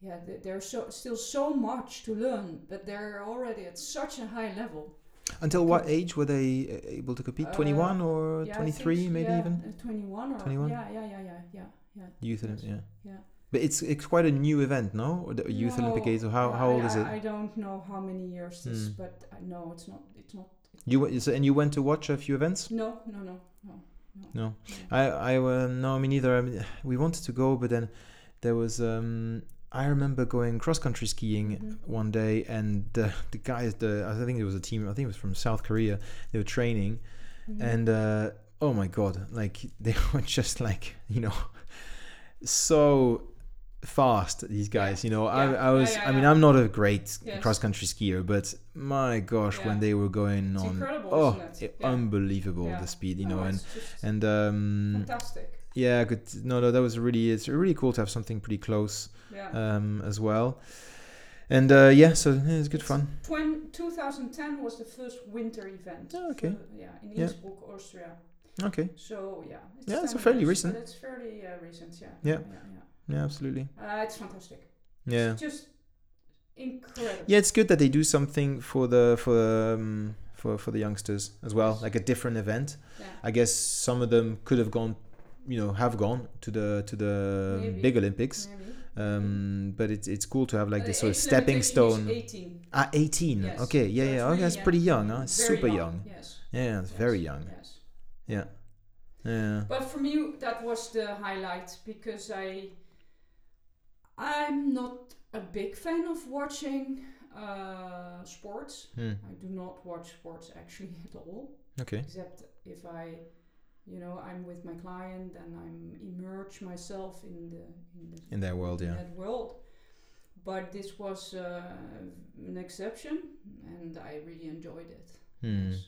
yeah, th- there's so still so much to learn, but they're already at such a high level. Until what age were they uh, able to compete Uh, 21 or Yeah, 23 think- maybe yeah, even uh, 21 or 21? yeah, yeah, yeah, yeah, yeah, yeah. youth Olymp- yes. yeah Yeah. but it's it's quite a new event no Or the youth olympic No, games or how, how old is it I don't know how many years this, Hmm. but I know it's not. It's not. you w- so- and you went to watch a few events No, no, no, no. No. no. I I uh, no me neither. I mean, we wanted to go, but then there was um I remember going cross country skiing Mhm. one day, and the the guys the I think it was a team I think it was from South Korea. They were training, Mhm. and uh, oh my god, like they were just like you know so fast these guys you know Yeah. I, I was Yeah, yeah, i mean i'm not a great Yes. cross country skier but my gosh when they were going It's on oh it? Yeah. unbelievable Yeah. the speed you No, know and just and um fantastic. Yeah good no no that was really it's really cool to have something pretty close Yeah. um as well and uh yeah so yeah, it's good It's fun Twen- 2010 was the first winter event. Oh, okay. for- yeah, in Yeah. Innsbruck, Austria. okay So yeah. It's Yeah, it's 10 fairly recent. It's fairly uh, recent. Yeah. Yeah. Yeah. yeah absolutely. Uh, it's fantastic. yeah It's just incredible. yeah it's good that they do something for the for um, for for the youngsters as well like a different event Yeah. i guess some of them could have gone you know have gone to the to the Maybe. big olympics Maybe. um but it's it's cool to have like Uh, this the sort of stepping stone 18. ah 18 Yes. okay yeah So yeah okay that's pretty young huh Very super young, Yes. yeah it's yes, very young Yes. yeah yeah But for me, that was the highlight because I, I'm not a big fan of watching uh, sports. Hmm. I do not watch sports actually at all, okay except if I, you know, I'm with my client and I'm immerse myself in the in the in their world in yeah that world. But this was uh, an exception, and I really enjoyed it. Hmm. Yes.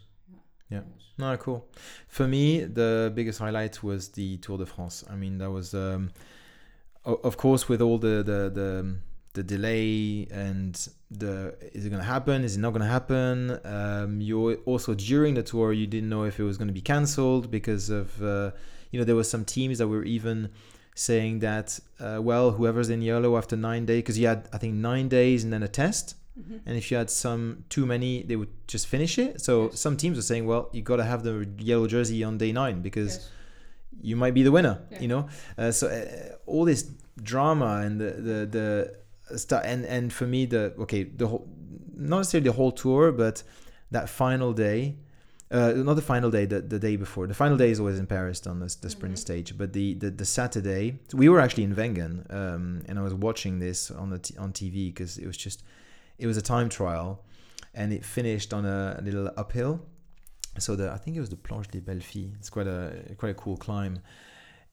Yeah. Yes. No, cool. For me, the biggest highlight was the Tour de France. I mean, that was, um, of course, with all the the the, the delay and the is it going to happen? Is it not going to happen? Um, you also during the tour, you didn't know if it was going to be cancelled because of uh, you know there were some teams that were even saying that uh, well, whoever's in yellow after nine days, because you had I think nine days and then a test, Mhm. and if you had some too many, they would just finish it. So Yes. some teams were saying, well, you got to have the yellow jersey on day nine because Yes. you might be the winner. Yeah. You know, uh, so uh, all this drama and the the the and and for me the okay the whole not necessarily the whole tour, but that final day. Uh, not the final day, the, the day before. The final day is always in Paris on the, the sprint Mhm. stage, but the, the, the Saturday, so we were actually in Wengen, um, and I was watching this on the t- on TV because it was just, it was a time trial, and it finished on a, a little uphill. So the I think it was the Planche des Belles Filles. It's quite a quite a cool climb,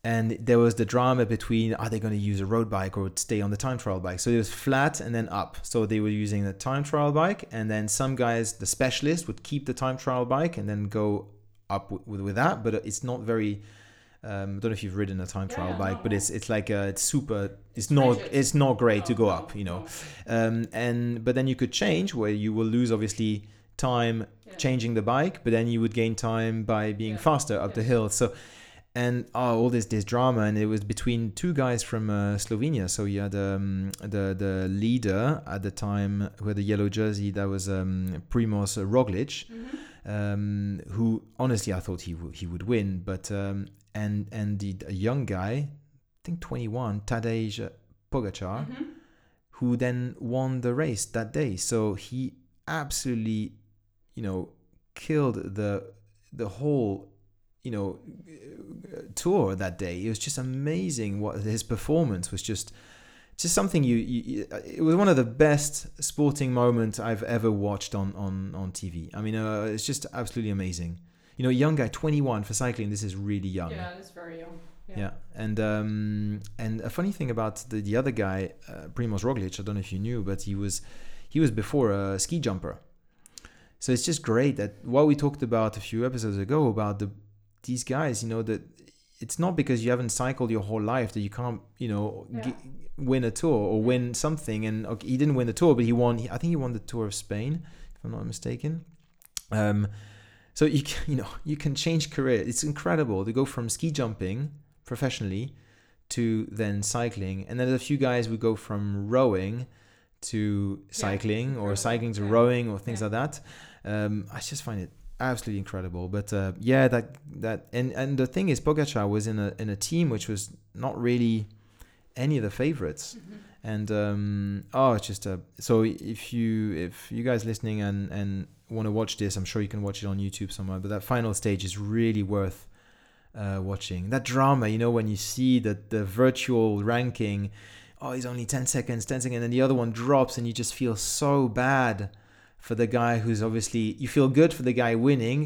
and there was the drama between are they going to use a road bike or stay on the time trial bike. So it was flat and then up. So they were using the time trial bike, and then some guys, the specialist, would keep the time trial bike and then go up with, with, that. But it's not very. Um, I don't know if you've ridden a time trial yeah, bike, no, but it's it's like uh, it's super. It's not it's not great to go up, you know. Um, and but then you could change where you will lose obviously time Yeah. changing the bike, but then you would gain time by being Yeah. faster up the hill. So, and oh, all this this drama, and it was between two guys from uh, Slovenia. So you had um, the the leader at the time who had the yellow jersey. That was um, Primoz Roglic, Mhm. um, who honestly I thought he would he would win, but um, and and the a young guy, I think 21, Tadej Pogacar Mhm. who then won the race that day. So he absolutely, you know, killed the the whole, you know, tour that day. It was just amazing what his performance was just just something you, you, it was one of the best sporting moments I've ever watched on on on TV. I mean, uh, it's just absolutely amazing. You know, young guy, 21 for cycling. This is really young. Yeah, that's very young. Yeah, and um, and a funny thing about the, the other guy, uh, Primoz Roglic, I don't know if you knew, but he was he was before a ski jumper. So it's just great that what we talked about a few episodes ago about the these guys, you know, that it's not because you haven't cycled your whole life that you can't, you know, Yeah. g- win a tour or win something. And okay, he didn't win the tour, but he won. I think he won the Tour of Spain, if I'm not mistaken. Um, so you can, you know you can change career. It's incredible to go from ski jumping professionally to then cycling, and then there's a few guys would go from rowing to cycling or cycling to Yeah. rowing or things Yeah. like that. Um, I just find it absolutely incredible. But uh, yeah, that that and and the thing is, Pogacar was in a in a team which was not really any of the favorites Mhm. and um, oh it's just a so if you if you guys listening and and want to watch this i'm sure you can watch it on youtube somewhere but that final stage is really worth uh, watching that drama you know when you see that the virtual ranking oh he's only 10 seconds 10 seconds and the other one drops and you just feel so bad for the guy who's obviously you feel good for the guy winning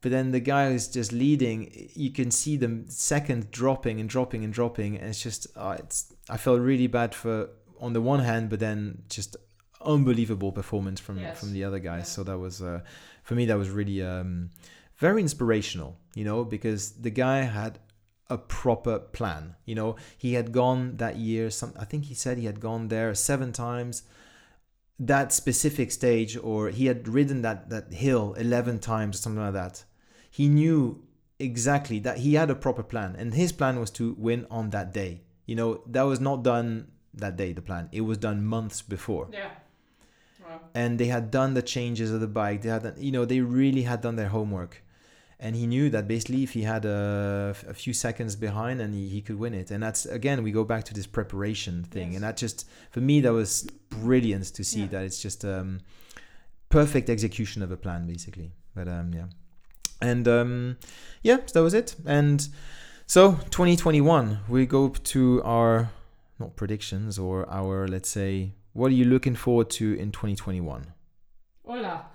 but then the guy who's just leading you can see the second dropping and dropping and dropping and it's just uh, it's i felt really bad for on the one hand but then just unbelievable performance from Yes. from the other guys Yeah. so that was uh, for me that was really um, very inspirational you know because the guy had a proper plan you know he had gone that year some i think he said he had gone there seven times that specific stage or he had ridden that that hill 11 times or something like that he knew exactly that he had a proper plan and his plan was to win on that day. You know that was not done that day the plan. It was done months before. Yeah. Wow. and they had done the changes of the bike. They had done- you know they really had done their homework and he knew that basically if he had a, a few seconds behind and he, he could win it and that's again we go back to this preparation thing Yes. and that just for me that was brilliant to see Yeah. that it's just um perfect execution of a plan basically but um yeah and um yeah so that was it and so 2021 we go to our not predictions or our let's say what are you looking forward to in 2021 Hola.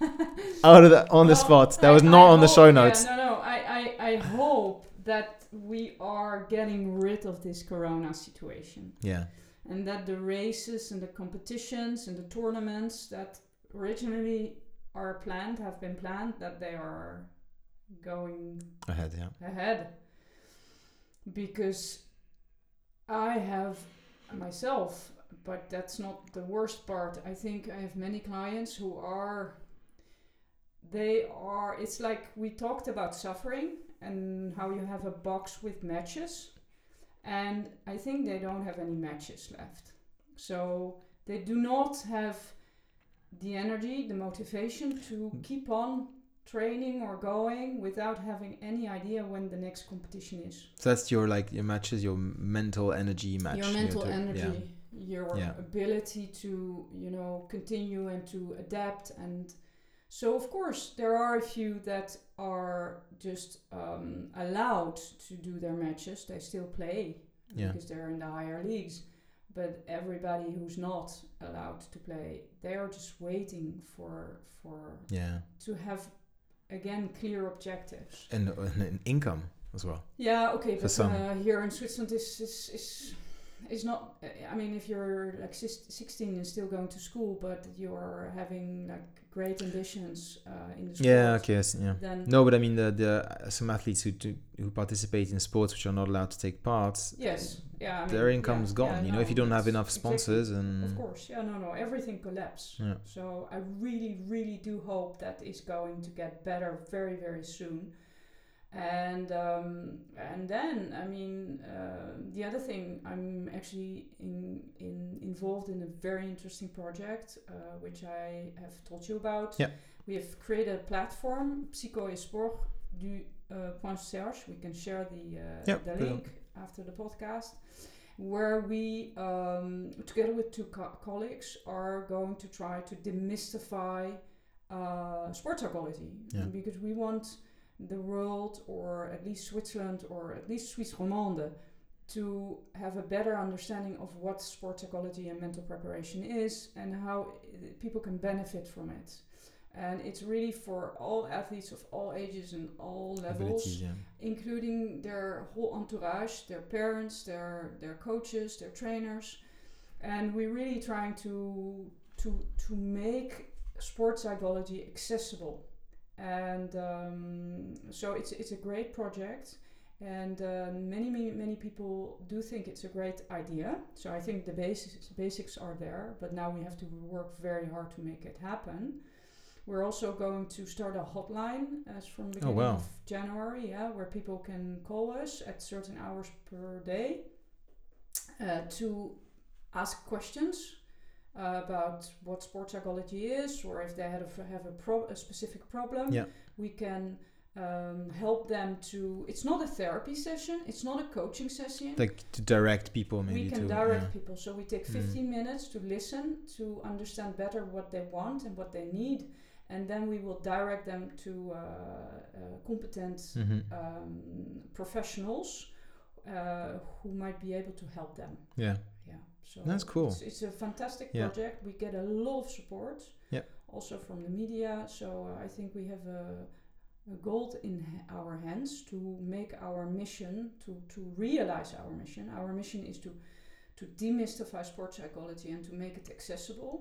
out of the on the Well, spot. That I- was not I on the hope- show yeah, notes. no, no. I, I, I hope that we are getting rid of this corona situation. Yeah. And that the races and the competitions and the tournaments that originally are planned have been planned that they are going ahead yeah. ahead. Because I have myself, but that's not the worst part. I think I have many clients who are they are it's like we talked about suffering and how you have a box with matches and I think they don't have any matches left. So they do not have the energy, the motivation to hmm. keep on training or going without having any idea when the next competition is. So that's your like your matches, your mental energy match. Your mental to- energy, yeah. your Yeah. ability to you know continue and to adapt and so of course there are a few that are just um, allowed to do their matches. They still play Yeah. because they're in the higher leagues. But everybody who's not allowed to play, they are just waiting for for Yeah, to have again clear objectives. and, and income as well. Yeah, okay, For but some. uh, here in Switzerland is is is is not. I mean, if you're like 16 and still going to school, but you're having like great ambitions uh, in the sport, Yeah, okay, yes, yeah. then No, but I mean the the uh, some athletes who do, who participate in sports which are not allowed to take part. yes, yeah, I mean, their income's yeah, gone. yeah, you know, if you don't have enough exactly- and Of course, yeah, no, no, everything collapsed. Yeah. So I really, really do hope that is going to get better very, very soon. And um, and then I mean uh, the other thing I'm actually in, in involved in a very interesting project uh, which I have told you about. Yeah. We have created a platform Psycho et Sport du uh, point Serge. We can share the uh, Yeah, the link after the podcast where we, um, together with two co- colleagues, are going to try to demystify uh, sports psychology Yeah. because we want the world, or at least Switzerland, or at least Swiss Romande, to have a better understanding of what sports psychology and mental preparation is and how people can benefit from it. And it's really for all athletes of all ages and all levels abilities. Yeah. including their whole entourage, their parents, their their coaches, their trainers, and we're really trying to to to make sports psychology accessible. And um, so it's it's a great project, and uh, many many many people do think it's a great idea. So I think the basics basics are there, but now we have to work very hard to make it happen. We're also going to start a hotline as from the beginning wow. of January, yeah, where people can call us at certain hours per day uh, to ask questions uh, about what sports psychology is, or if they have a, have a, pro- a specific problem. Yeah. We can um, help them to. It's not a therapy session. It's not a coaching session Like to direct people maybe we can to direct yeah. people so we take Mm. 15 minutes to listen to understand better what they want and what they need and then we will direct them to uh, uh, competent Mhm. um, professionals uh, who might be able to help them Yeah. So That's cool. it's, it's a fantastic Yeah. project we get a lot of support Yeah. also from the media so uh, i think we have a, a gold in our hands to make our mission to, to realize our mission our mission is to to demystify sports psychology and to make it accessible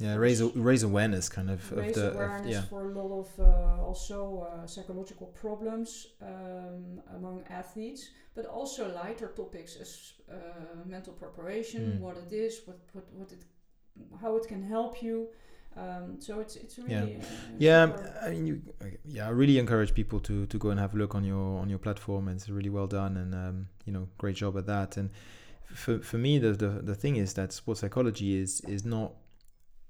Yeah, raise raise awareness kind of of raise the of, awareness yeah. for a lot of uh, also uh, psychological problems um, among athletes, but also lighter topics as uh, mental preparation, Mm. what it is, what, what what it, how it can help you. Um, so it's it's really uh, Yeah, I mean, you, yeah, I really encourage people to, to go and have a look on your on your platform. It's really well done, and um, you know, great job at that. And for, for me, the, the the thing is that sports psychology is is not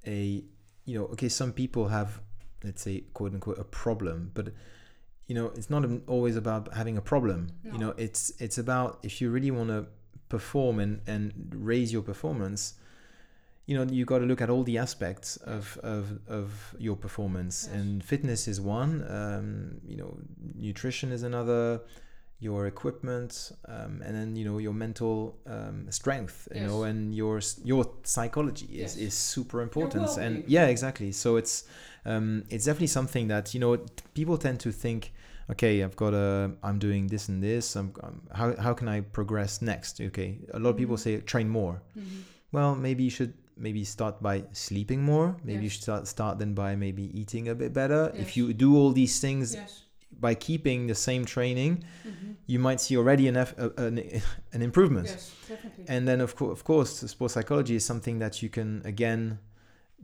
a you know, okay, some people have let's say quote unquote a problem, but you know, it's not always about having a problem. You know, it's it's about if you really want to perform and and raise your performance you know you got to look at all the aspects of of, of your performance Yes. and fitness is one um, you know nutrition is another your equipment um, and then you know your mental um, strength you know and your your psychology is, Yes. is super important. and yeah exactly. So it's um, it's definitely something that you know people tend to think okay i've got a i'm doing this and this. I'm, I'm how, how can i progress next? Okay a lot of people Mhm. say train more. Mhm. well maybe you should maybe start by sleeping more. Maybe you should start, start then by maybe eating a bit better. If you do all these things yes. By keeping the same training Mhm. you might see already an, eff- an, an improvement Yes, definitely. and then of, co- of course sports psychology is something that you can again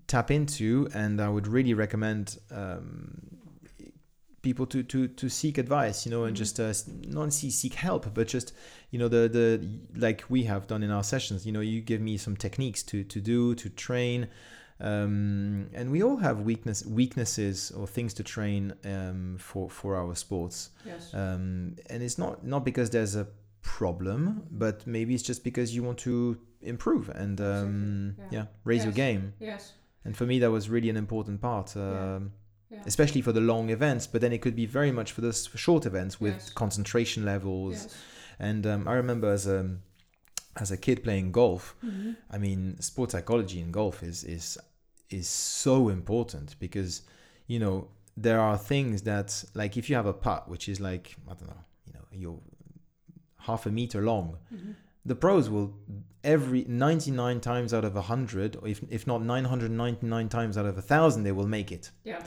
tap into and i would really recommend um, people to to to seek advice you know and Mhm. just uh, not see seek help but just you know the the like we have done in our sessions you know you give me some techniques to to do to train um, and we all have weakness weaknesses or things to train um, for for our sports Yes. um, and it's not not because there's a problem but maybe it's just because you want to improve and um, Exactly, yeah. yeah. raise your game yes. and for me that was really an important part um, Yeah. Yeah. especially for the long events but then it could be very much for the short events with Yes. concentration levels Yes. and um, i remember as a as a kid playing golf Mhm. i mean sports psychology in golf is is is so important because you know there are things that like if you have a putt which is like i don't know you know you're half a meter long Mhm. the pros will every 99 times out of 100 or if, if not 999 times out of a 1000 they will make it Yeah.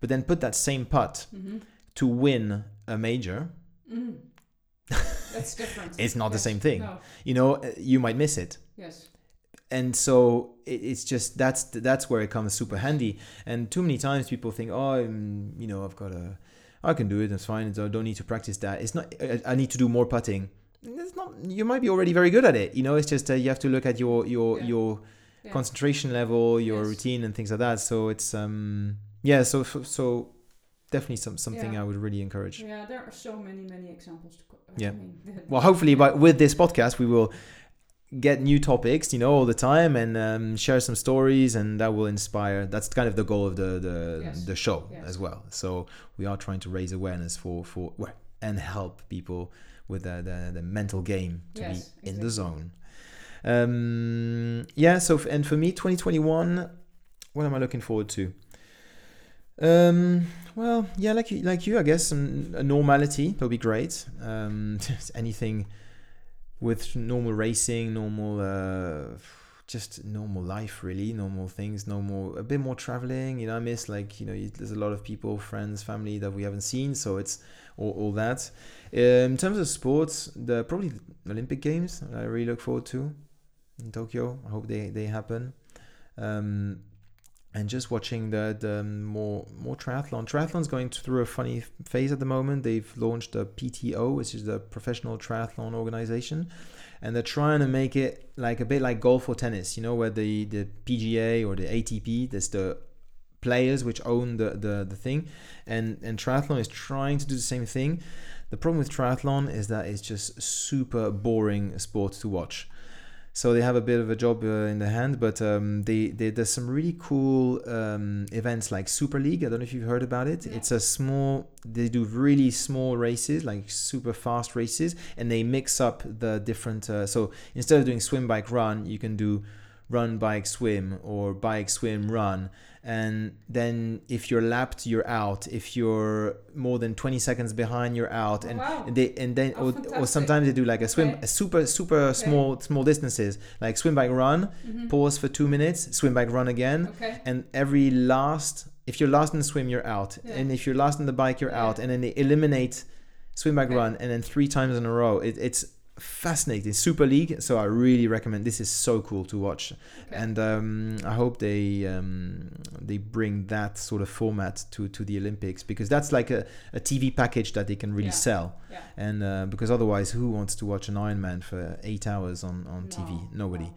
but then put that same putt Mhm. to win a major Mhm. That's different. it's not the same thing No. you know uh, you might miss it Yes. And so it's just that's that's where it comes super handy and too many times people think oh um, you know i've got a i can do it it's fine i don't need to practice that it's not i, I need to do more putting it's not you might be already very good at it you know it's just uh, you have to look at your your Yeah. your Yeah. concentration level your Yes. routine and things like that so it's um yeah so so, definitely some something Yeah. i would really encourage Yeah, there are so many, many examples. To I Yeah. mean, well hopefully by, with this podcast we will get new topics you know all the time and um, share some stories and that will inspire. That's kind of the goal of the the, Yes. the show Yes. as well. So we are trying to raise awareness for for well, and help people with the, the, the mental game to Yes, be in the zone. Um yeah so f- and for me 2021 what am i looking forward to? Um well yeah like you like you i guess um, a normality that'll be great. Um anything with normal racing normal uh just normal life really. Normal things normal a bit more traveling you know i miss? Like you know there's a lot of people friends family that we haven't seen so it's all, all that. Um, in terms of sports the probably the olympic games i really look forward to in tokyo. I hope they they happen. Um and just watching the, the more more triathlon. Triathlon's going through a funny phase at the moment. They've launched a PTO, which is the Professional Triathlon Organization, and they're trying to make it like a bit like golf or tennis. You know, where the the PGA or the ATP, there's the players which own the, the the thing, and and triathlon is trying to do the same thing. The problem with triathlon is that it's just super boring sport to watch so they have a bit of a job uh, in the hand but um, they, they there's some really cool um, events like super league. I don't know if you've heard about it. No. it's a small they do really small races like super fast races and they mix up the different uh, so instead of doing swim bike run you can do run bike swim or bike swim run and then if you're lapped you're out if you're more than 20 seconds behind you're out and wow. and they and then Oh, or, or sometimes they do like a swim Okay. a super super small small distances like swim bike run Mhm. pause for two minutes swim bike run again Okay. and every last if you're last in the swim you're out Yeah. and if you're last in the bike you're Yeah. out and then they eliminate swim bike Okay. run and then three times in a row it, it's fascinating. Super league so i really recommend this is so cool to watch. Okay. and um, I hope they um, they bring that sort of format to, to the Olympics because that's like a, a TV package that they can really Yeah. sell. Yeah. and uh, because otherwise who wants to watch an Ironman for eight hours on, on No, TV nobody no, no.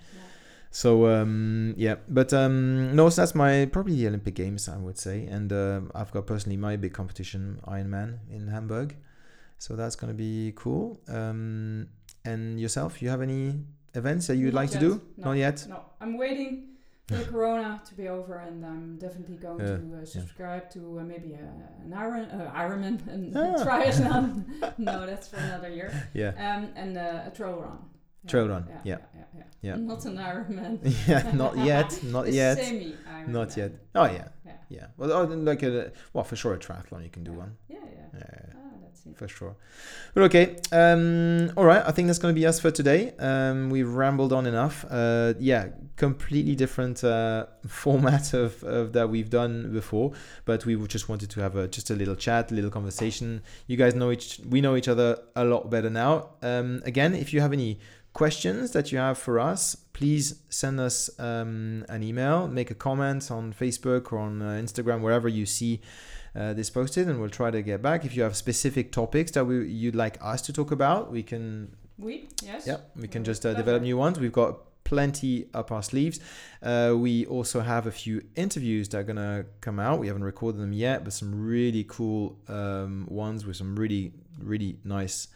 so um, yeah but um, no so that's my probably the Olympic Games I would say. And um I've got personally my big competition Ironman in Hamburg. So that's gonna be cool. Um, and yourself you have any events that you'd Not like to do No, not yet No, I'm waiting for the corona to be over, and I'm definitely going Yeah, to uh, subscribe to uh, maybe uh, an Iron uh, Ironman and Ah. triathlon. no, that's for another year. yeah Um, and uh, a trail run. Trail run, Yeah, yeah. yeah, yeah. Yeah. Not an Ironman. yeah, not yet, not yet, Semi Ironman. not yet. Oh yeah, Yeah. yeah. Well, oh, like a well for sure a triathlon you can do yeah. one. Yeah, yeah. For sure. But okay, um, all right. I think that's gonna be us for today. Um, we've rambled on enough. Uh, yeah, completely different uh, format of, of that we've done before, but we just wanted to have a just a little chat, a little conversation. You guys know each, we know each other a lot better now. Um, again, if you have any questions that you have for us, please send us um, an email, make a comment on Facebook or on uh, Instagram, wherever you see uh, this posted, and we'll try to get back. If you have specific topics that we you'd like us to talk about, we can. We yes. Yeah, we can just uh, develop new ones. We've got plenty up our sleeves. Uh, we also have a few interviews that are gonna come out. We haven't recorded them yet, but some really cool um, ones with some really really nice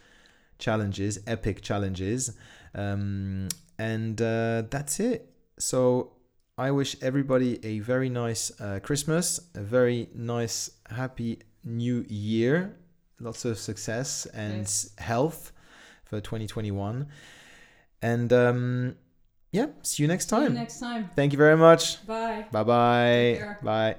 challenges, epic challenges, um, and uh, that's it. So I wish everybody a very nice uh, Christmas, a very nice happy New Year, lots of success and Yes. health for 2021, and um, yeah, see you next See you time. next time. Thank you very much. Bye. Bye bye. care. Bye.